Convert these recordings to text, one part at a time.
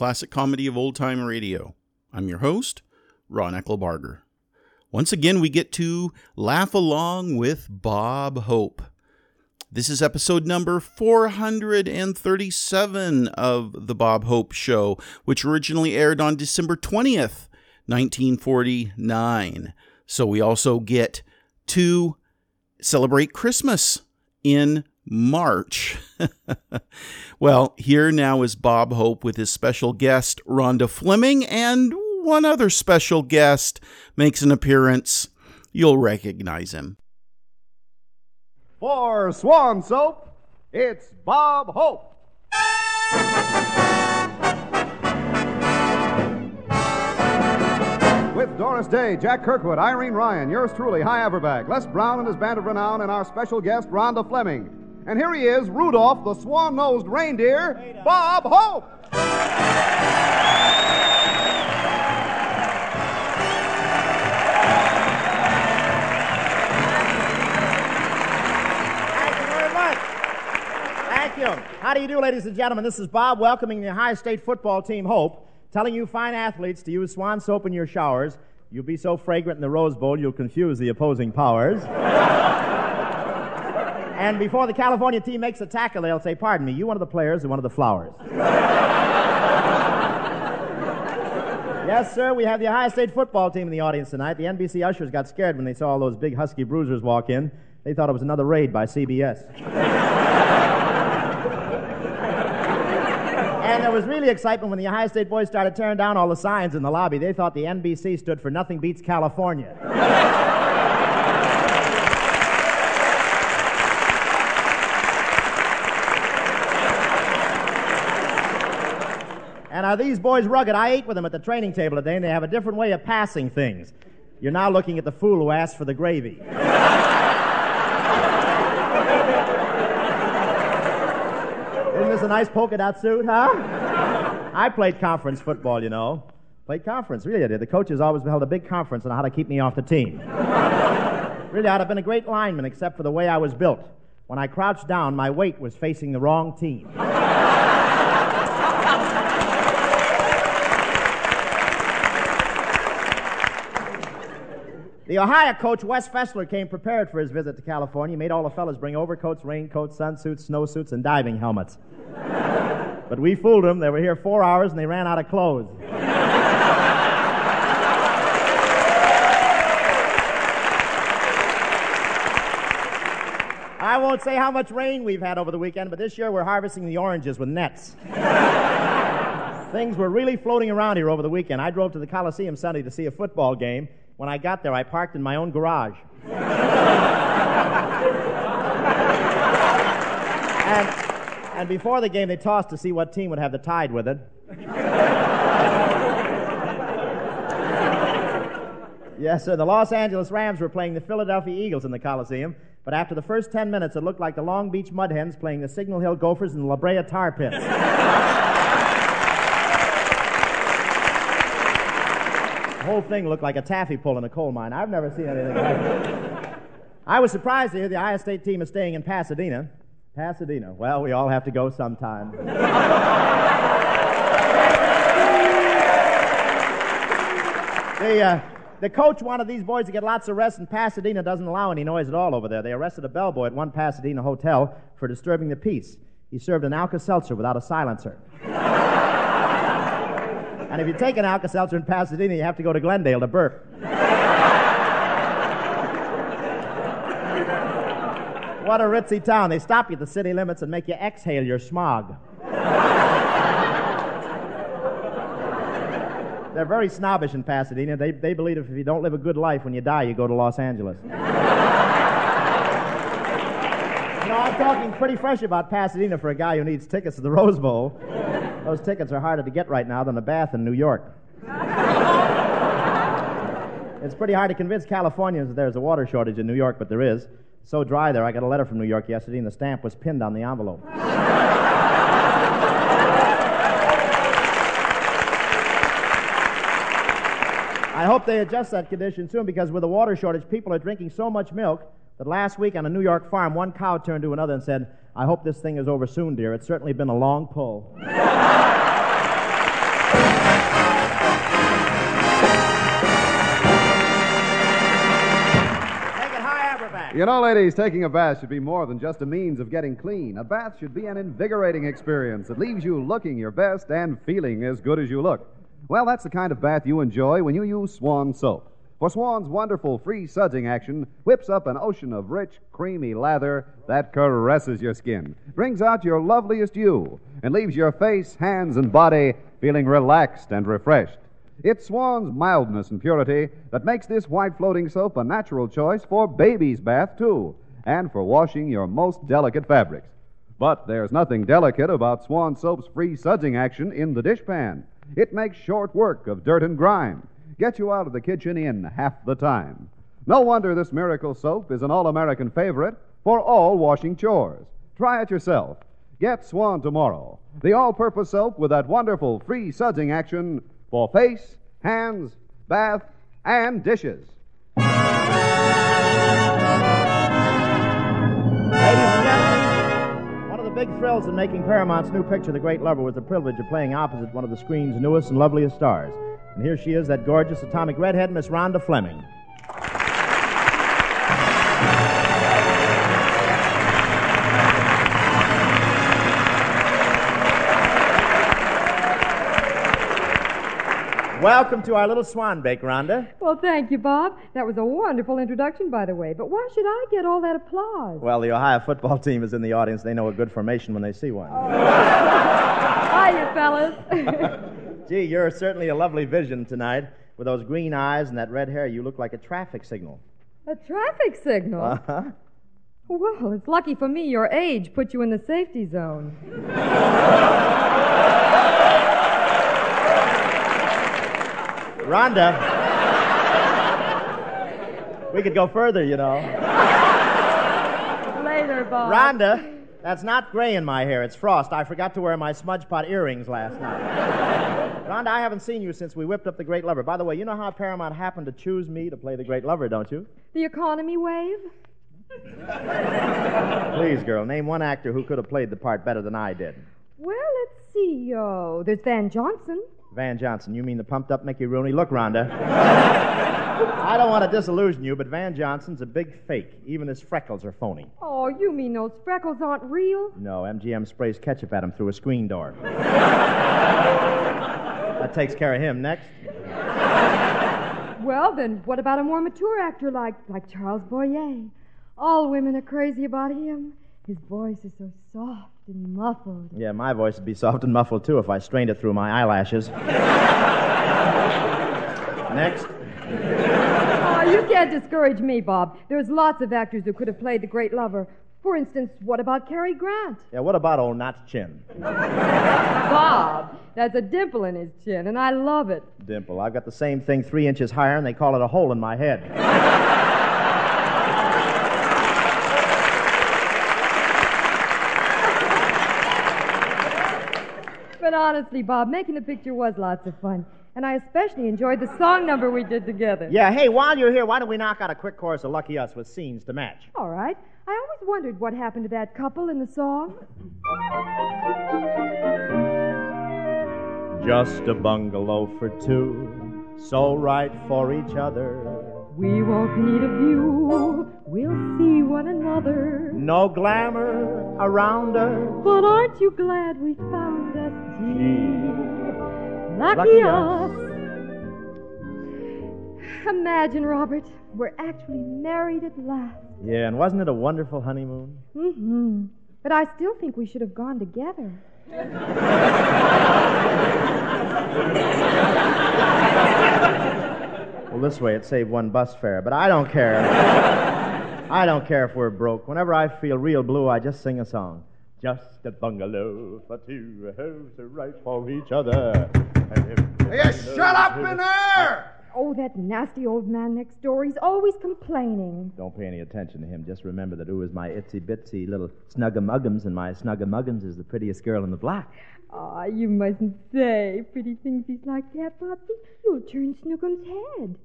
Classic Comedy of Old Time Radio. I'm your host, Ron Eckelbarger. Once again, we get to laugh along with Bob Hope. This is episode number 437 of The Bob Hope Show, which originally aired on December 20th, 1949. So we also get to celebrate Christmas in March. well, here now is Bob Hope with his special guest, Rhonda Fleming, and one other special guest makes an appearance. You'll recognize him. For Swan Soap, it's Bob Hope. With Doris Day, Jack Kirkwood, Irene Ryan, yours truly, Hy Averback, Les Brown and his band of renown, and our special guest, Rhonda Fleming. And here he is, Rudolph, the swan nosed reindeer, Bob Hope. Thank you very much. Thank you. How do you do, ladies and gentlemen? This is Bob welcoming the Ohio State football team Hope, telling you fine athletes to use Swan soap in your showers. You'll be so fragrant in the Rose Bowl, you'll confuse the opposing powers. and before the California team makes a tackle, they'll say, Pardon me, you one of the players and one of the flowers. yes, sir, we have the Ohio State football team in the audience tonight. The NBC ushers got scared when they saw all those big husky bruisers walk in. They thought it was another raid by CBS. And there was really excitement when the Ohio State boys started tearing down all the signs in the lobby. They thought the NBC stood for Nothing Beats California. And are these boys rugged? I ate with them at the training table today, and they have a different way of passing things. You're now looking at the fool who asked for the gravy. Isn't this a nice polka dot suit, huh? I played conference football, you know. Played conference, really I did. The coaches always held a big conference on how to keep me off the team. really, I'd have been a great lineman except for the way I was built. When I crouched down, my weight was facing the wrong team. The Ohio coach, Wes Fessler, came prepared for his visit to California. He made all the fellas bring overcoats, raincoats, sunsuits, snowsuits, and diving helmets. but we fooled them. They were here four hours and they ran out of clothes. I won't say how much rain we've had over the weekend, but this year we're harvesting the oranges with nets. Things were really floating around here over the weekend. I drove to the Coliseum Sunday to see a football game. When I got there, I parked in my own garage. and, and before the game, they tossed to see what team would have the tide with it. yes, sir. The Los Angeles Rams were playing the Philadelphia Eagles in the Coliseum, but after the first 10 minutes, it looked like the Long Beach Mud Hens playing the Signal Hill Gophers and the La Brea Tar Pits. whole thing looked like a taffy pull in a coal mine. I've never seen anything like it. I was surprised to hear the Iowa State team is staying in Pasadena. Pasadena. Well, we all have to go sometime. the, uh, the coach wanted these boys to get lots of rest, and Pasadena doesn't allow any noise at all over there. They arrested a bellboy at one Pasadena hotel for disturbing the peace. He served an Alka Seltzer without a silencer. And if you take an Alka Seltzer in Pasadena, you have to go to Glendale to burp. what a ritzy town. They stop you at the city limits and make you exhale your smog. They're very snobbish in Pasadena. They, they believe if you don't live a good life, when you die, you go to Los Angeles. I'm talking pretty fresh about Pasadena for a guy who needs tickets to the Rose Bowl. Those tickets are harder to get right now than a bath in New York. it's pretty hard to convince Californians that there's a water shortage in New York, but there is. So dry there, I got a letter from New York yesterday, and the stamp was pinned on the envelope. I hope they adjust that condition soon because with the water shortage, people are drinking so much milk that last week on a New York farm, one cow turned to another and said, I hope this thing is over soon, dear. It's certainly been a long pull. You know, ladies, taking a bath should be more than just a means of getting clean. A bath should be an invigorating experience that leaves you looking your best and feeling as good as you look. Well, that's the kind of bath you enjoy when you use Swan soap. For Swan's wonderful free sudsing action whips up an ocean of rich, creamy lather that caresses your skin, brings out your loveliest you, and leaves your face, hands, and body feeling relaxed and refreshed. It's Swan's mildness and purity that makes this white floating soap a natural choice for baby's bath, too, and for washing your most delicate fabrics. But there's nothing delicate about Swan Soap's free sudsing action in the dishpan. It makes short work of dirt and grime, gets you out of the kitchen in half the time. No wonder this miracle soap is an all American favorite for all washing chores. Try it yourself. Get Swan tomorrow. The all purpose soap with that wonderful free sudsing action for face, hands, bath, and dishes. Big thrills in making Paramount's new picture, The Great Lover, was the privilege of playing opposite one of the screen's newest and loveliest stars. And here she is, that gorgeous atomic redhead, Miss Rhonda Fleming. Welcome to our little swan bake, Rhonda. Well, thank you, Bob. That was a wonderful introduction, by the way. But why should I get all that applause? Well, the Ohio football team is in the audience. They know a good formation when they see one. Oh. Hiya, fellas. Gee, you're certainly a lovely vision tonight. With those green eyes and that red hair, you look like a traffic signal. a traffic signal. Uh-huh. Well, it's lucky for me your age put you in the safety zone. Rhonda. we could go further, you know. Later, Bob. Rhonda, that's not gray in my hair. It's frost. I forgot to wear my smudge pot earrings last night. Rhonda, I haven't seen you since we whipped up the Great Lover. By the way, you know how Paramount happened to choose me to play the Great Lover, don't you? The economy wave? Please, girl, name one actor who could have played the part better than I did. Well, let's see. Oh, there's Van Johnson. Van Johnson. You mean the pumped up Mickey Rooney? Look, Rhonda. I don't want to disillusion you, but Van Johnson's a big fake. Even his freckles are phony. Oh, you mean those freckles aren't real? No, MGM sprays ketchup at him through a screen door. that takes care of him. Next. Well, then what about a more mature actor like like Charles Boyer? All women are crazy about him. His voice is so soft and muffled. Yeah, my voice would be soft and muffled too if I strained it through my eyelashes. Next. Oh, you can't discourage me, Bob. There's lots of actors who could have played the great lover. For instance, what about Cary Grant? Yeah, what about old Notch Chin? Bob, that's a dimple in his chin, and I love it. Dimple. I've got the same thing three inches higher, and they call it a hole in my head. But honestly, Bob, making the picture was lots of fun. And I especially enjoyed the song number we did together. Yeah, hey, while you're here, why don't we knock out a quick chorus of Lucky Us with scenes to match? All right. I always wondered what happened to that couple in the song. Just a bungalow for two, so right for each other. We won't need a view. We'll see one another. No glamour around us. But aren't you glad we found us, gee? Lucky, Lucky us. us. Imagine, Robert, we're actually married at last. Yeah, and wasn't it a wonderful honeymoon? Mm-hmm. But I still think we should have gone together. Well, this way it saved one bus fare, but I don't care. I don't care if we're broke. Whenever I feel real blue, I just sing a song. Just a bungalow for two, who's right for each other. You shut up in there! Oh, that nasty old man next door. He's always complaining. Don't pay any attention to him. Just remember that Ooh is my itsy bitsy little snuggamuggums, and my snuggamuggums is the prettiest girl in the block. Ah, you mustn't say pretty things he's like that, Poppy. You'll turn Snookums' head.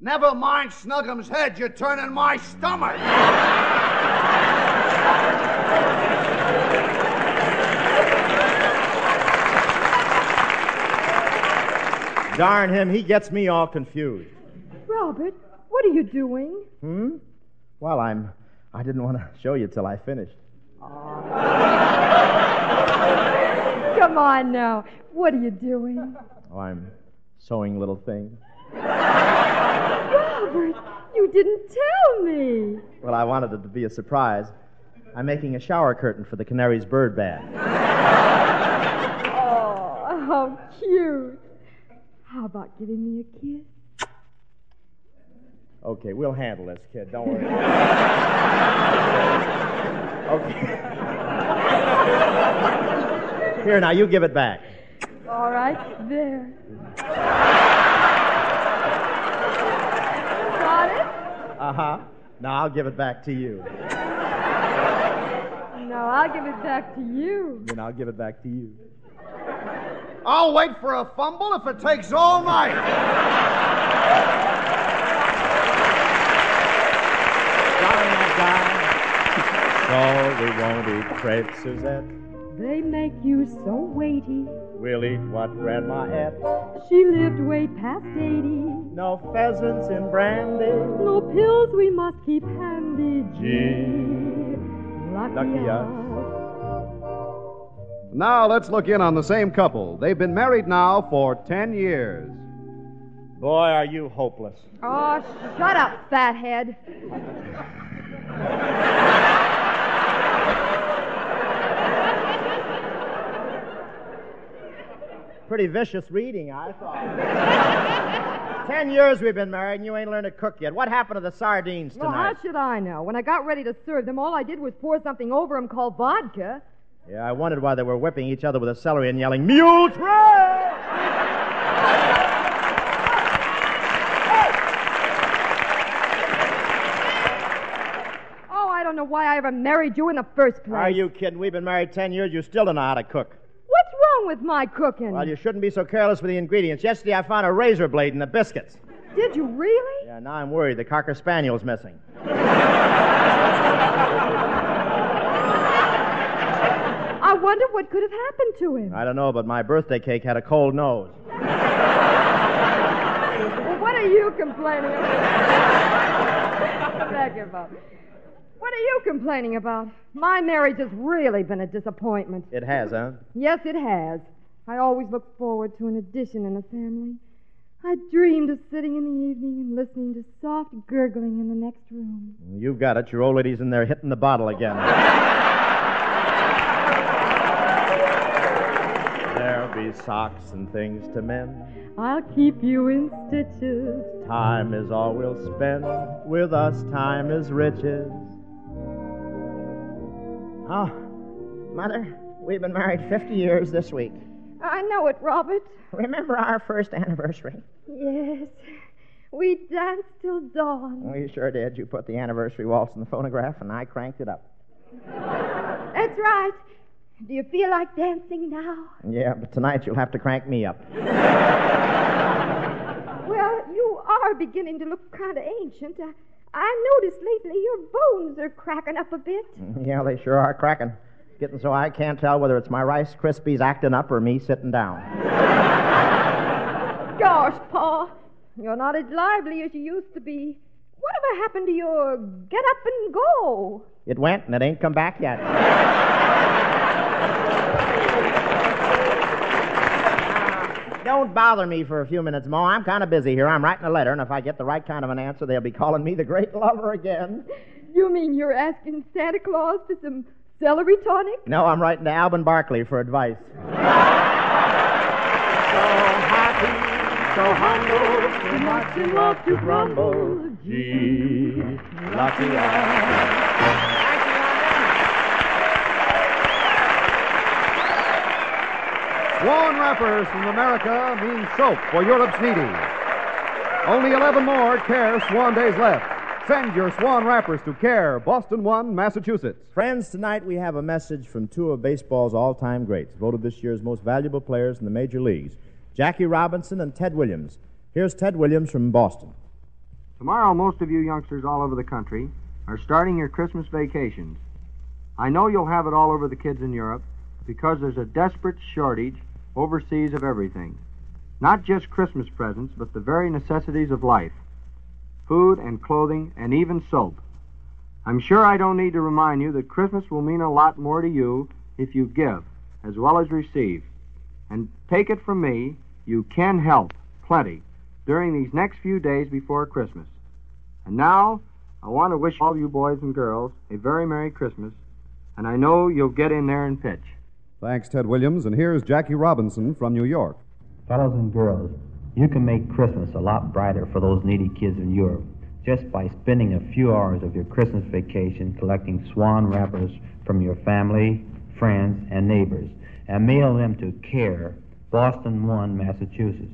Never mind Snuggum's head, you're turning my stomach. Darn him, he gets me all confused. Robert, what are you doing? Hmm? Well, I'm I didn't want to show you till I finished. Come on now. What are you doing? Oh, I'm sewing little things. Robert, you didn't tell me. Well, I wanted it to be a surprise. I'm making a shower curtain for the Canary's bird bath. Oh, how cute. How about giving me a kiss? Okay, we'll handle this, kid. Don't worry. okay. Here, now, you give it back. All right, there. Got it? Uh huh. Now I'll give it back to you. No, I'll give it back to you. Then I'll give it back to you. I'll wait for a fumble if it takes all night. Darling that guy. So we won't eat crepe, Suzette. They make you so weighty. We'll eat what Grandma ate. She lived way past 80. No pheasants in brandy. No pills we must keep handy. Gee, lucky, lucky us. Now let's look in on the same couple. They've been married now for 10 years. Boy, are you hopeless. Oh, shut up, fathead. Pretty vicious reading, I thought. Ten years we've been married and you ain't learned to cook yet. What happened to the sardines Well, tonight? how should I know? When I got ready to serve them, all I did was pour something over them called vodka. Yeah, I wondered why they were whipping each other with a celery and yelling, Mule train! Oh, I don't know why I ever married you in the first place. Are you kidding? We've been married ten years. You still don't know how to cook. What's wrong with my cooking? Well, you shouldn't be so careless with the ingredients. Yesterday I found a razor blade in the biscuits. Did you really? Yeah, now I'm worried. The Cocker Spaniel's missing. wonder what could have happened to him. I don't know, but my birthday cake had a cold nose. Well, what are you complaining about? Pardon. What are you complaining about? My marriage has really been a disappointment. It has, huh? Yes, it has. I always looked forward to an addition in the family. I dreamed of sitting in the evening and listening to soft gurgling in the next room. You've got it. Your old lady's in there hitting the bottle again. There'll socks and things to mend. I'll keep you in stitches. Time is all we'll spend. With us, time is riches. Oh, Mother, we've been married 50 years this week. I know it, Robert. Remember our first anniversary? Yes. We danced till dawn. We sure did. You put the anniversary waltz in the phonograph, and I cranked it up. That's right. Do you feel like dancing now? Yeah, but tonight you'll have to crank me up. Well, you are beginning to look kind of ancient. I, I noticed lately your bones are cracking up a bit. Yeah, they sure are cracking. Getting so I can't tell whether it's my Rice Krispies acting up or me sitting down. Gosh, Pa, you're not as lively as you used to be. Whatever happened to your get up and go? It went, and it ain't come back yet. Don't bother me for a few minutes, more. I'm kind of busy here. I'm writing a letter, and if I get the right kind of an answer, they'll be calling me the great lover again. You mean you're asking Santa Claus for some celery tonic? No, I'm writing to Alben Barkley for advice. so happy, so humble, Too much in love to grumble. Gee, lucky I. Swan wrappers from America mean soap for Europe's needy. Only 11 more Care Swan days left. Send your Swan wrappers to Care, Boston 1, Massachusetts. Friends, tonight we have a message from two of baseball's all time greats, voted this year's most valuable players in the major leagues Jackie Robinson and Ted Williams. Here's Ted Williams from Boston. Tomorrow, most of you youngsters all over the country are starting your Christmas vacations. I know you'll have it all over the kids in Europe because there's a desperate shortage overseas of everything. Not just Christmas presents, but the very necessities of life food and clothing and even soap. I'm sure I don't need to remind you that Christmas will mean a lot more to you if you give as well as receive. And take it from me, you can help plenty during these next few days before Christmas. And now, I want to wish all you boys and girls a very Merry Christmas, and I know you'll get in there and pitch. Thanks, Ted Williams. And here's Jackie Robinson from New York. Fellows and girls, you can make Christmas a lot brighter for those needy kids in Europe just by spending a few hours of your Christmas vacation collecting swan wrappers from your family, friends, and neighbors and mail them to CARE, Boston 1, Massachusetts.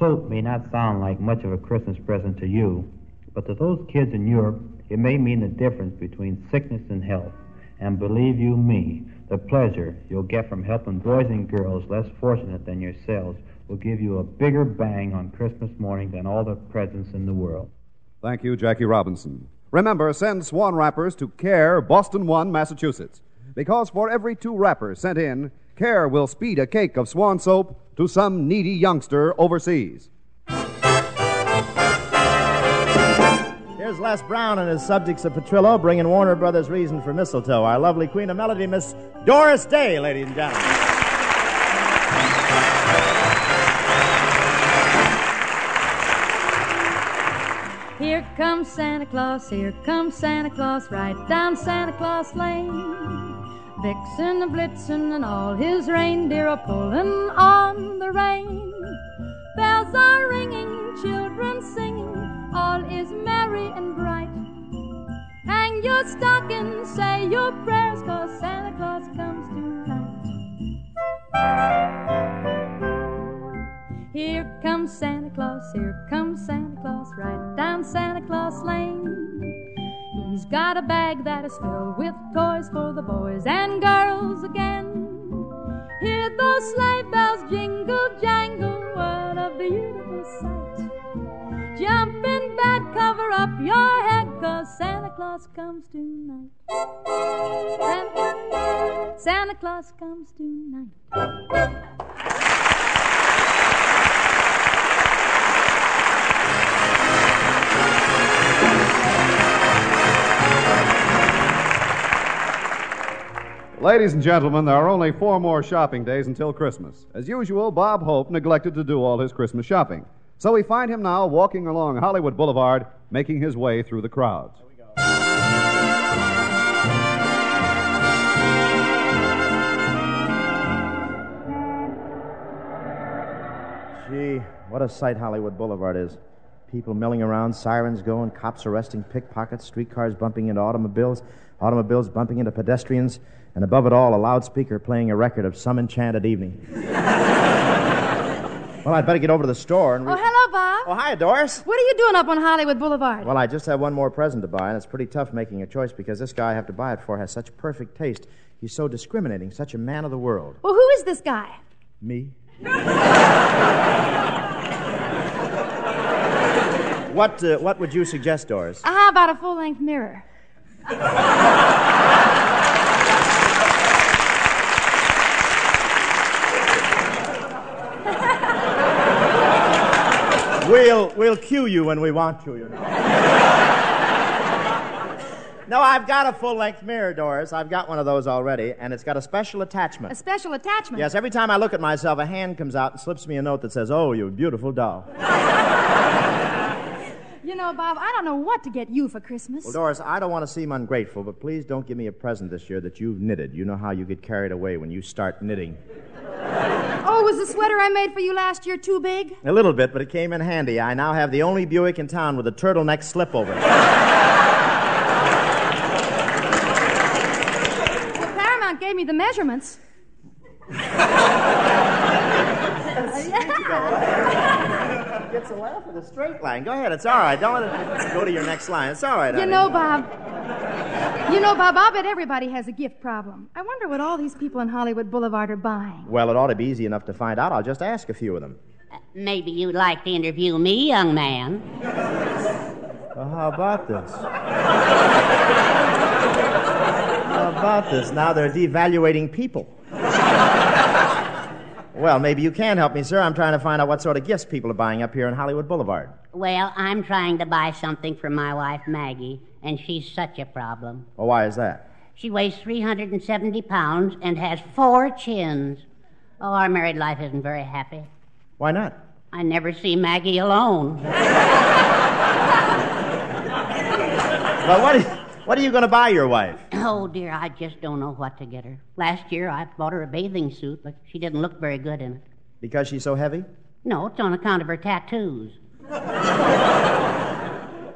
Soap may not sound like much of a Christmas present to you, but to those kids in Europe, it may mean the difference between sickness and health. And believe you me, the pleasure you'll get from helping boys and girls less fortunate than yourselves will give you a bigger bang on Christmas morning than all the presents in the world. Thank you, Jackie Robinson. Remember, send swan wrappers to CARE, Boston 1, Massachusetts. Because for every two wrappers sent in, CARE will speed a cake of swan soap to some needy youngster overseas. Les Brown and his subjects of Petrillo bringing Warner Brothers reason for mistletoe. Our lovely queen of melody, Miss Doris Day, ladies and gentlemen. Here comes Santa Claus, here comes Santa Claus, right down Santa Claus Lane. Vixen, a Blitzen, and all his reindeer are pulling on the rein. Bells are ringing, children singing, all is merry and bright. Hang your stocking, say your prayers, cause Santa Claus comes tonight. Here comes Santa Claus, here comes Santa Claus, right down Santa Claus Lane. He's got a bag that is filled with toys for the boys and girls again. Hear those sleigh Cover up your head, cause Santa Claus comes tonight. Santa Claus comes tonight. Ladies and gentlemen, there are only four more shopping days until Christmas. As usual, Bob Hope neglected to do all his Christmas shopping. So we find him now walking along Hollywood Boulevard, making his way through the crowds. Gee, what a sight Hollywood Boulevard is. People milling around, sirens going, cops arresting pickpockets, streetcars bumping into automobiles, automobiles bumping into pedestrians, and above it all, a loudspeaker playing a record of some enchanted evening. well, I'd better get over to the store and. Oh, hello, Bob. Oh, hi, Doris. What are you doing up on Hollywood Boulevard? Well, I just have one more present to buy, and it's pretty tough making a choice because this guy I have to buy it for has such perfect taste. He's so discriminating, such a man of the world. Well, who is this guy? Me? what, uh, what would you suggest, Doris? Uh, how about a full length mirror? We'll, we'll cue you when we want to, you know. no, I've got a full length mirror, Doris. I've got one of those already, and it's got a special attachment. A special attachment? Yes, every time I look at myself, a hand comes out and slips me a note that says, Oh, you beautiful doll. You know, Bob, I don't know what to get you for Christmas. Well, Doris, I don't want to seem ungrateful, but please don't give me a present this year that you've knitted. You know how you get carried away when you start knitting. Oh, was the sweater I made for you last year too big? A little bit, but it came in handy. I now have the only Buick in town with a turtleneck slip over it. Well, Paramount gave me the measurements. Gets a laugh with a straight line. Go ahead, it's all right. Don't let it go to your next line. It's all right. You honey. know, Bob. You know, Bob, I'll bet everybody has a gift problem. I wonder what all these people in Hollywood Boulevard are buying. Well, it ought to be easy enough to find out. I'll just ask a few of them. Uh, maybe you'd like to interview me, young man. Well, how about this? how about this? Now they're devaluating people. Well, maybe you can help me, sir. I'm trying to find out what sort of gifts people are buying up here on Hollywood Boulevard. Well, I'm trying to buy something for my wife, Maggie, and she's such a problem. Well, why is that? She weighs 370 pounds and has four chins. Oh, our married life isn't very happy. Why not? I never see Maggie alone. Well, what, what are you going to buy your wife? Oh, dear, I just don't know what to get her. Last year I bought her a bathing suit, but she didn't look very good in it. Because she's so heavy? No, it's on account of her tattoos.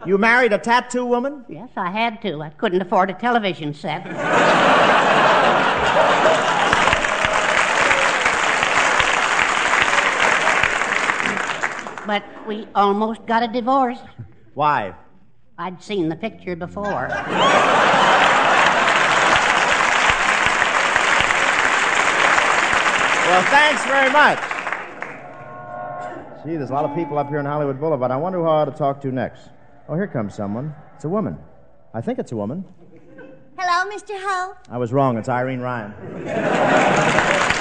You married a tattoo woman? Yes, I had to. I couldn't afford a television set. but we almost got a divorce. Why? I'd seen the picture before. Well, thanks very much. Gee, there's a lot of people up here on Hollywood Boulevard. I wonder who I ought to talk to next. Oh, here comes someone. It's a woman. I think it's a woman. Hello, Mr. Ho. I was wrong. It's Irene Ryan.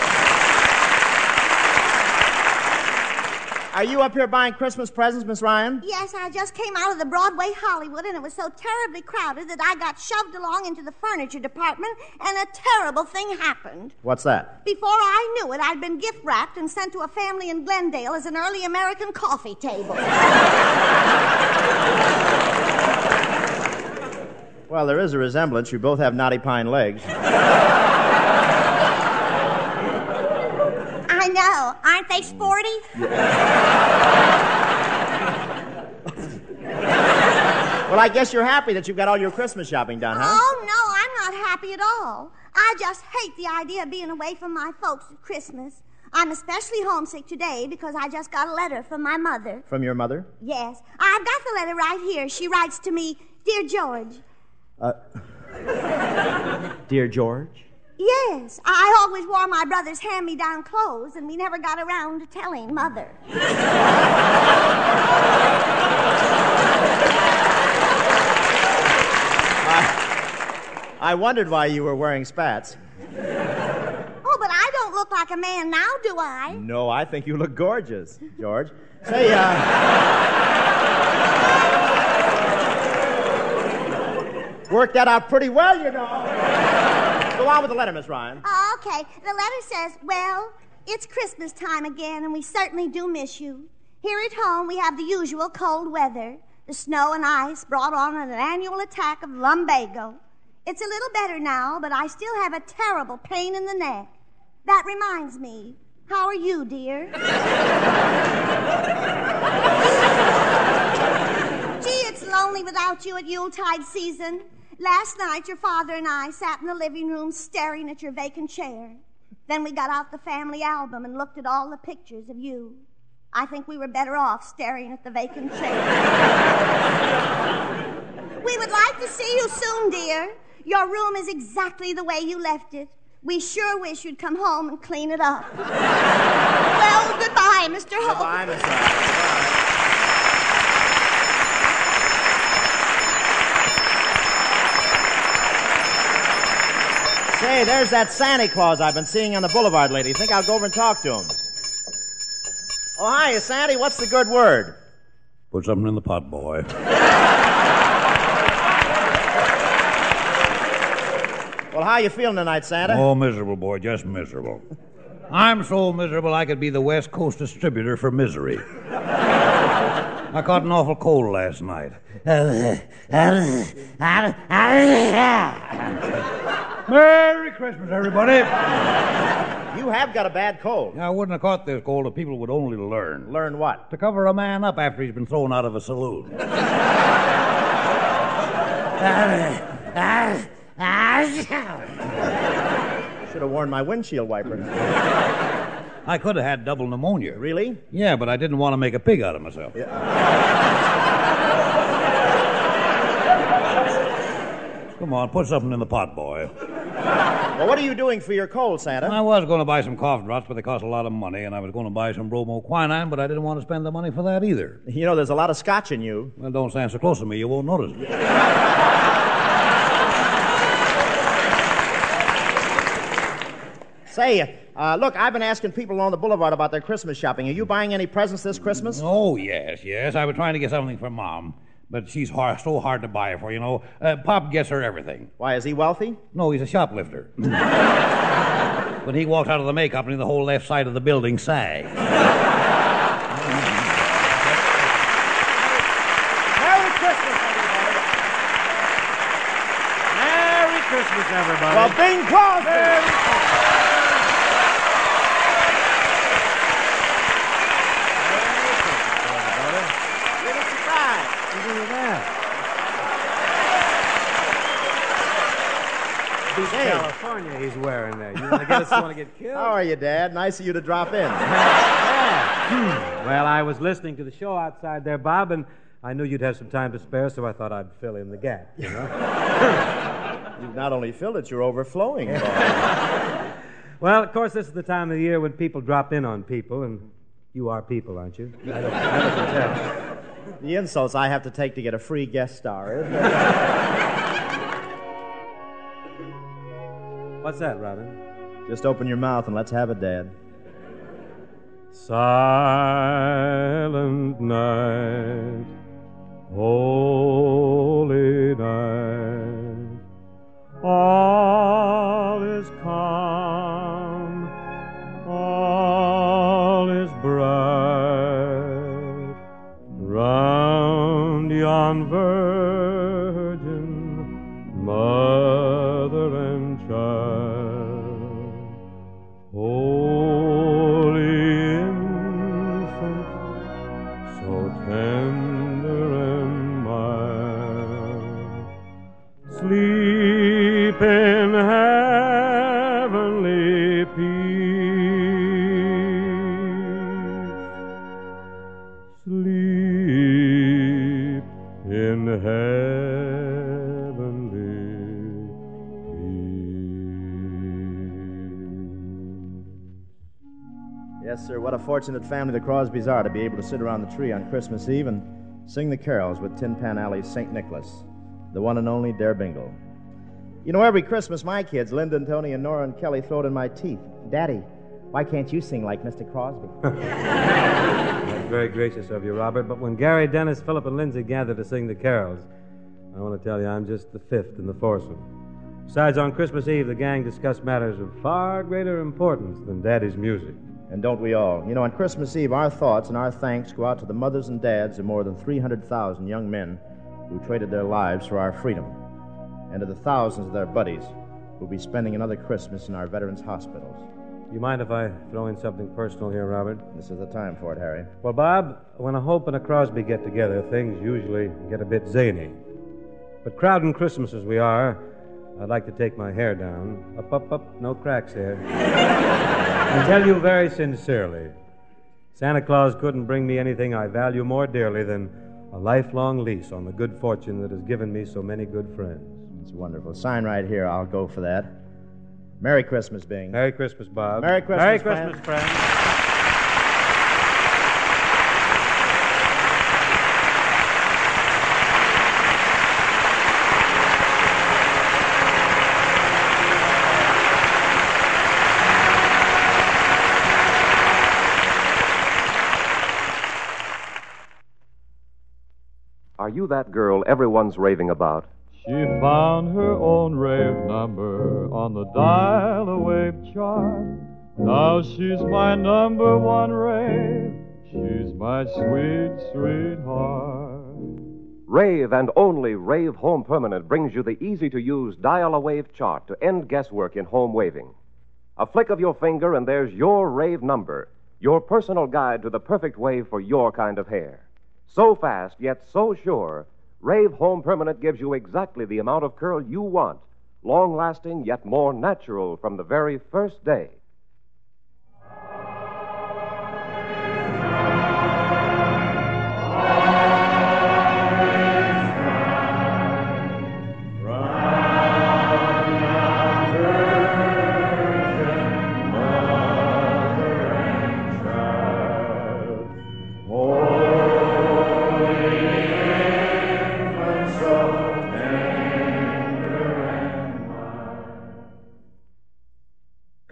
Are you up here buying Christmas presents, Miss Ryan? Yes, I just came out of the Broadway Hollywood, and it was so terribly crowded that I got shoved along into the furniture department, and a terrible thing happened. What's that? Before I knew it, I'd been gift wrapped and sent to a family in Glendale as an early American coffee table. Well, there is a resemblance. You both have knotty pine legs. Aren't they sporty? Well, I guess you're happy that you've got all your Christmas shopping done, huh? Oh, no, I'm not happy at all. I just hate the idea of being away from my folks at Christmas. I'm especially homesick today because I just got a letter from my mother. From your mother? Yes, I've got the letter right here. She writes to me, Dear George. Uh, dear George? Yes, I always wore my brother's hand me down clothes, and we never got around to telling Mother. I, I wondered why you were wearing spats. Oh, but I don't look like a man now, do I? No, I think you look gorgeous, George. Say, uh. Worked that out pretty well, you know. Go on with the letter, Miss Ryan. Oh, okay. The letter says, Well, it's Christmas time again, and we certainly do miss you. Here at home, we have the usual cold weather. The snow and ice brought on an annual attack of lumbago. It's a little better now, but I still have a terrible pain in the neck. That reminds me. How are you, dear? Gee, it's lonely without you at Yuletide season. Last night, your father and I sat in the living room staring at your vacant chair. Then we got out the family album and looked at all the pictures of you. I think we were better off staring at the vacant chair. we would like to see you soon, dear. Your room is exactly the way you left it. We sure wish you'd come home and clean it up. well, goodbye, Mr. Hope. Goodbye, Say, there's that Santa Claus I've been seeing on the boulevard lately. Think I'll go over and talk to him. Oh, hi, Sandy. What's the good word? Put something in the pot, boy. Well, how you feeling tonight, Santa? Oh, miserable, boy, just miserable. I'm so miserable I could be the West Coast distributor for misery. I caught an awful cold last night. Merry Christmas, everybody. You have got a bad cold. I wouldn't have caught this cold if people would only learn. Learn what? To cover a man up after he's been thrown out of a saloon. Should have worn my windshield wipers. I could have had double pneumonia. Really? Yeah, but I didn't want to make a pig out of myself. Come on, put something in the pot, boy. Well, what are you doing for your cold, Santa? I was going to buy some cough drops, but they cost a lot of money, and I was going to buy some bromoquinine, but I didn't want to spend the money for that either. You know, there's a lot of scotch in you. Well, don't stand so close to me, you won't notice it. Say, Uh, look, I've been asking people along the boulevard about their Christmas shopping. Are you buying any presents this Christmas? Oh, yes, yes. I was trying to get something for Mom, but she's hard, so hard to buy for, you know. Uh, Pop gets her everything. Why, is he wealthy? No, he's a shoplifter. when he walked out of the May Company, the whole left side of the building sagged. Merry Christmas, everybody. Merry Christmas, everybody. Well, Bing Crosby. Give Beach Hey. California he's wearing there. You want to get us want to get killed? How are you, Dad? Nice of you to drop in. Well, I was listening to the show outside there, Bob, and I knew you'd have some time to spare, so I thought I'd fill in the gap. You know? You've not only filled it, you're overflowing. Bob. well, of course, this is the time of the year when people drop in on people, and you are people, aren't you? I don't, I don't. The insults I have to take to get a free guest star, isn't it? What's that, Robin? Just open your mouth and let's have it, Dad. Silent night, holy night, all fortunate family the Crosbys are to be able to sit around the tree on Christmas Eve and sing the carols with Tin Pan Alley's St. Nicholas, the one and only Der Bingle. You know, every Christmas, my kids, Linda and Tony and Nora and Kelly, throw it in my teeth. Daddy, why can't you sing like Mr. Crosby? That's very gracious of you, Robert. But when Gary, Dennis, Philip, and Lindsay gather to sing the carols, I want to tell you I'm just the fifth in the foursome. Besides, on Christmas Eve, the gang discussed matters of far greater importance than Daddy's music. And don't we all? You know, on Christmas Eve, our thoughts and our thanks go out to the mothers and dads of more than 300,000 young men who traded their lives for our freedom, and to the thousands of their buddies who'll be spending another Christmas in our veterans' hospitals. You mind if I throw in something personal here, Robert? This is the time for it, Harry. Well, Bob, when a Hope and a Crosby get together, things usually get a bit zany. But crowding Christmas as we are, I'd like to take my hair down. Up, up, up, no cracks here. and tell you very sincerely Santa Claus couldn't bring me anything I value more dearly than a lifelong lease on the good fortune that has given me so many good friends. It's wonderful. Sign right here. I'll go for that. Merry Christmas, Bing. Merry Christmas, Bob. Merry Christmas, Merry. Christmas, friend. Are you that girl everyone's raving about? She found her own rave number on the dial a wave chart. Now she's my number one rave. She's my sweet sweetheart. Rave and only Rave Home Permanent brings you the easy to use dial a wave chart to end guesswork in home waving. A flick of your finger, and there's your rave number, your personal guide to the perfect wave for your kind of hair. So fast, yet so sure, Rave Home Permanent gives you exactly the amount of curl you want, long lasting yet more natural from the very first day.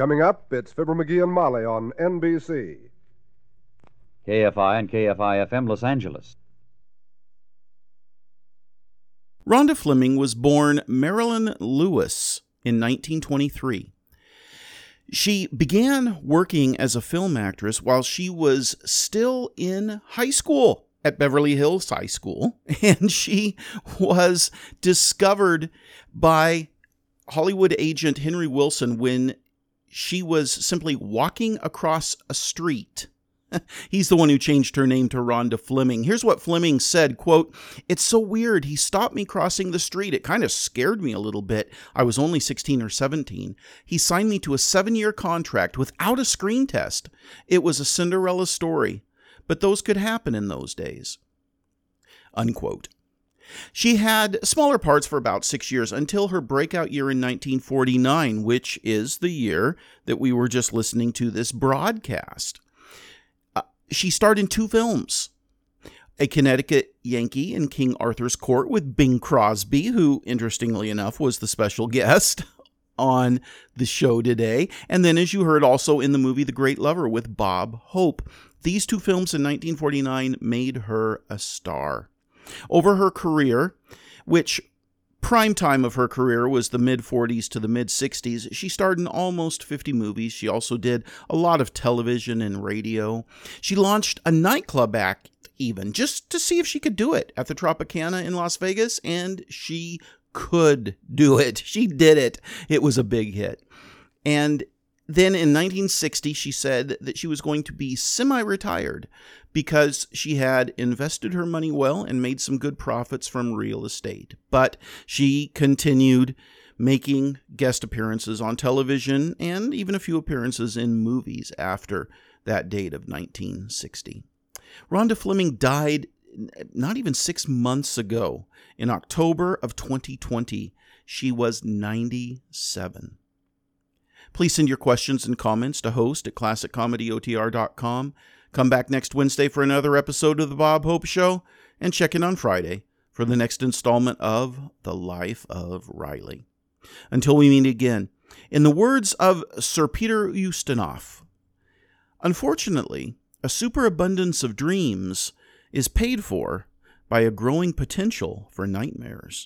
Coming up, it's Fibber McGee and Molly on NBC. KFI and KFI FM Los Angeles. Rhonda Fleming was born Marilyn Louis in 1923. She began working as a film actress while she was still in high school at Beverly Hills High School, and she was discovered by Hollywood agent Henry Willson when she was simply walking across a street. He's the one who changed her name to Rhonda Fleming. Here's what Fleming said, quote, "It's so weird. He stopped me crossing the street. It kind of scared me a little bit. I was only 16 or 17. He signed me to a 7-year contract without a screen test. It was a Cinderella story, but those could happen in those days." Unquote. She had smaller parts for about six years until her breakout year in 1949, which is the year that we were just listening to this broadcast. Uh, she starred in two films A Connecticut Yankee in King Arthur's Court with Bing Crosby, who, interestingly enough, was the special guest on the show today. And then, as you heard, also in the movie The Great Lover with Bob Hope. These two films in 1949 made her a star. Over her career, which prime time of her career was the mid 40s to the mid 60s, she starred in almost 50 movies. She also did a lot of television and radio. She launched a nightclub act even just to see if she could do it at the Tropicana in Las Vegas, and she could do it. She did it. It was a big hit. And then in 1960, she said that she was going to be semi retired because she had invested her money well and made some good profits from real estate. But she continued making guest appearances on television and even a few appearances in movies after that date of 1960. Rhonda Fleming died not even six months ago in October of 2020. She was 97. Please send your questions and comments to host at classiccomedyotr.com. Come back next Wednesday for another episode of The Bob Hope Show, and check in on Friday for the next installment of The Life of Riley. Until we meet again, in the words of Sir Peter Ustinov, unfortunately, a superabundance of dreams is paid for by a growing potential for nightmares.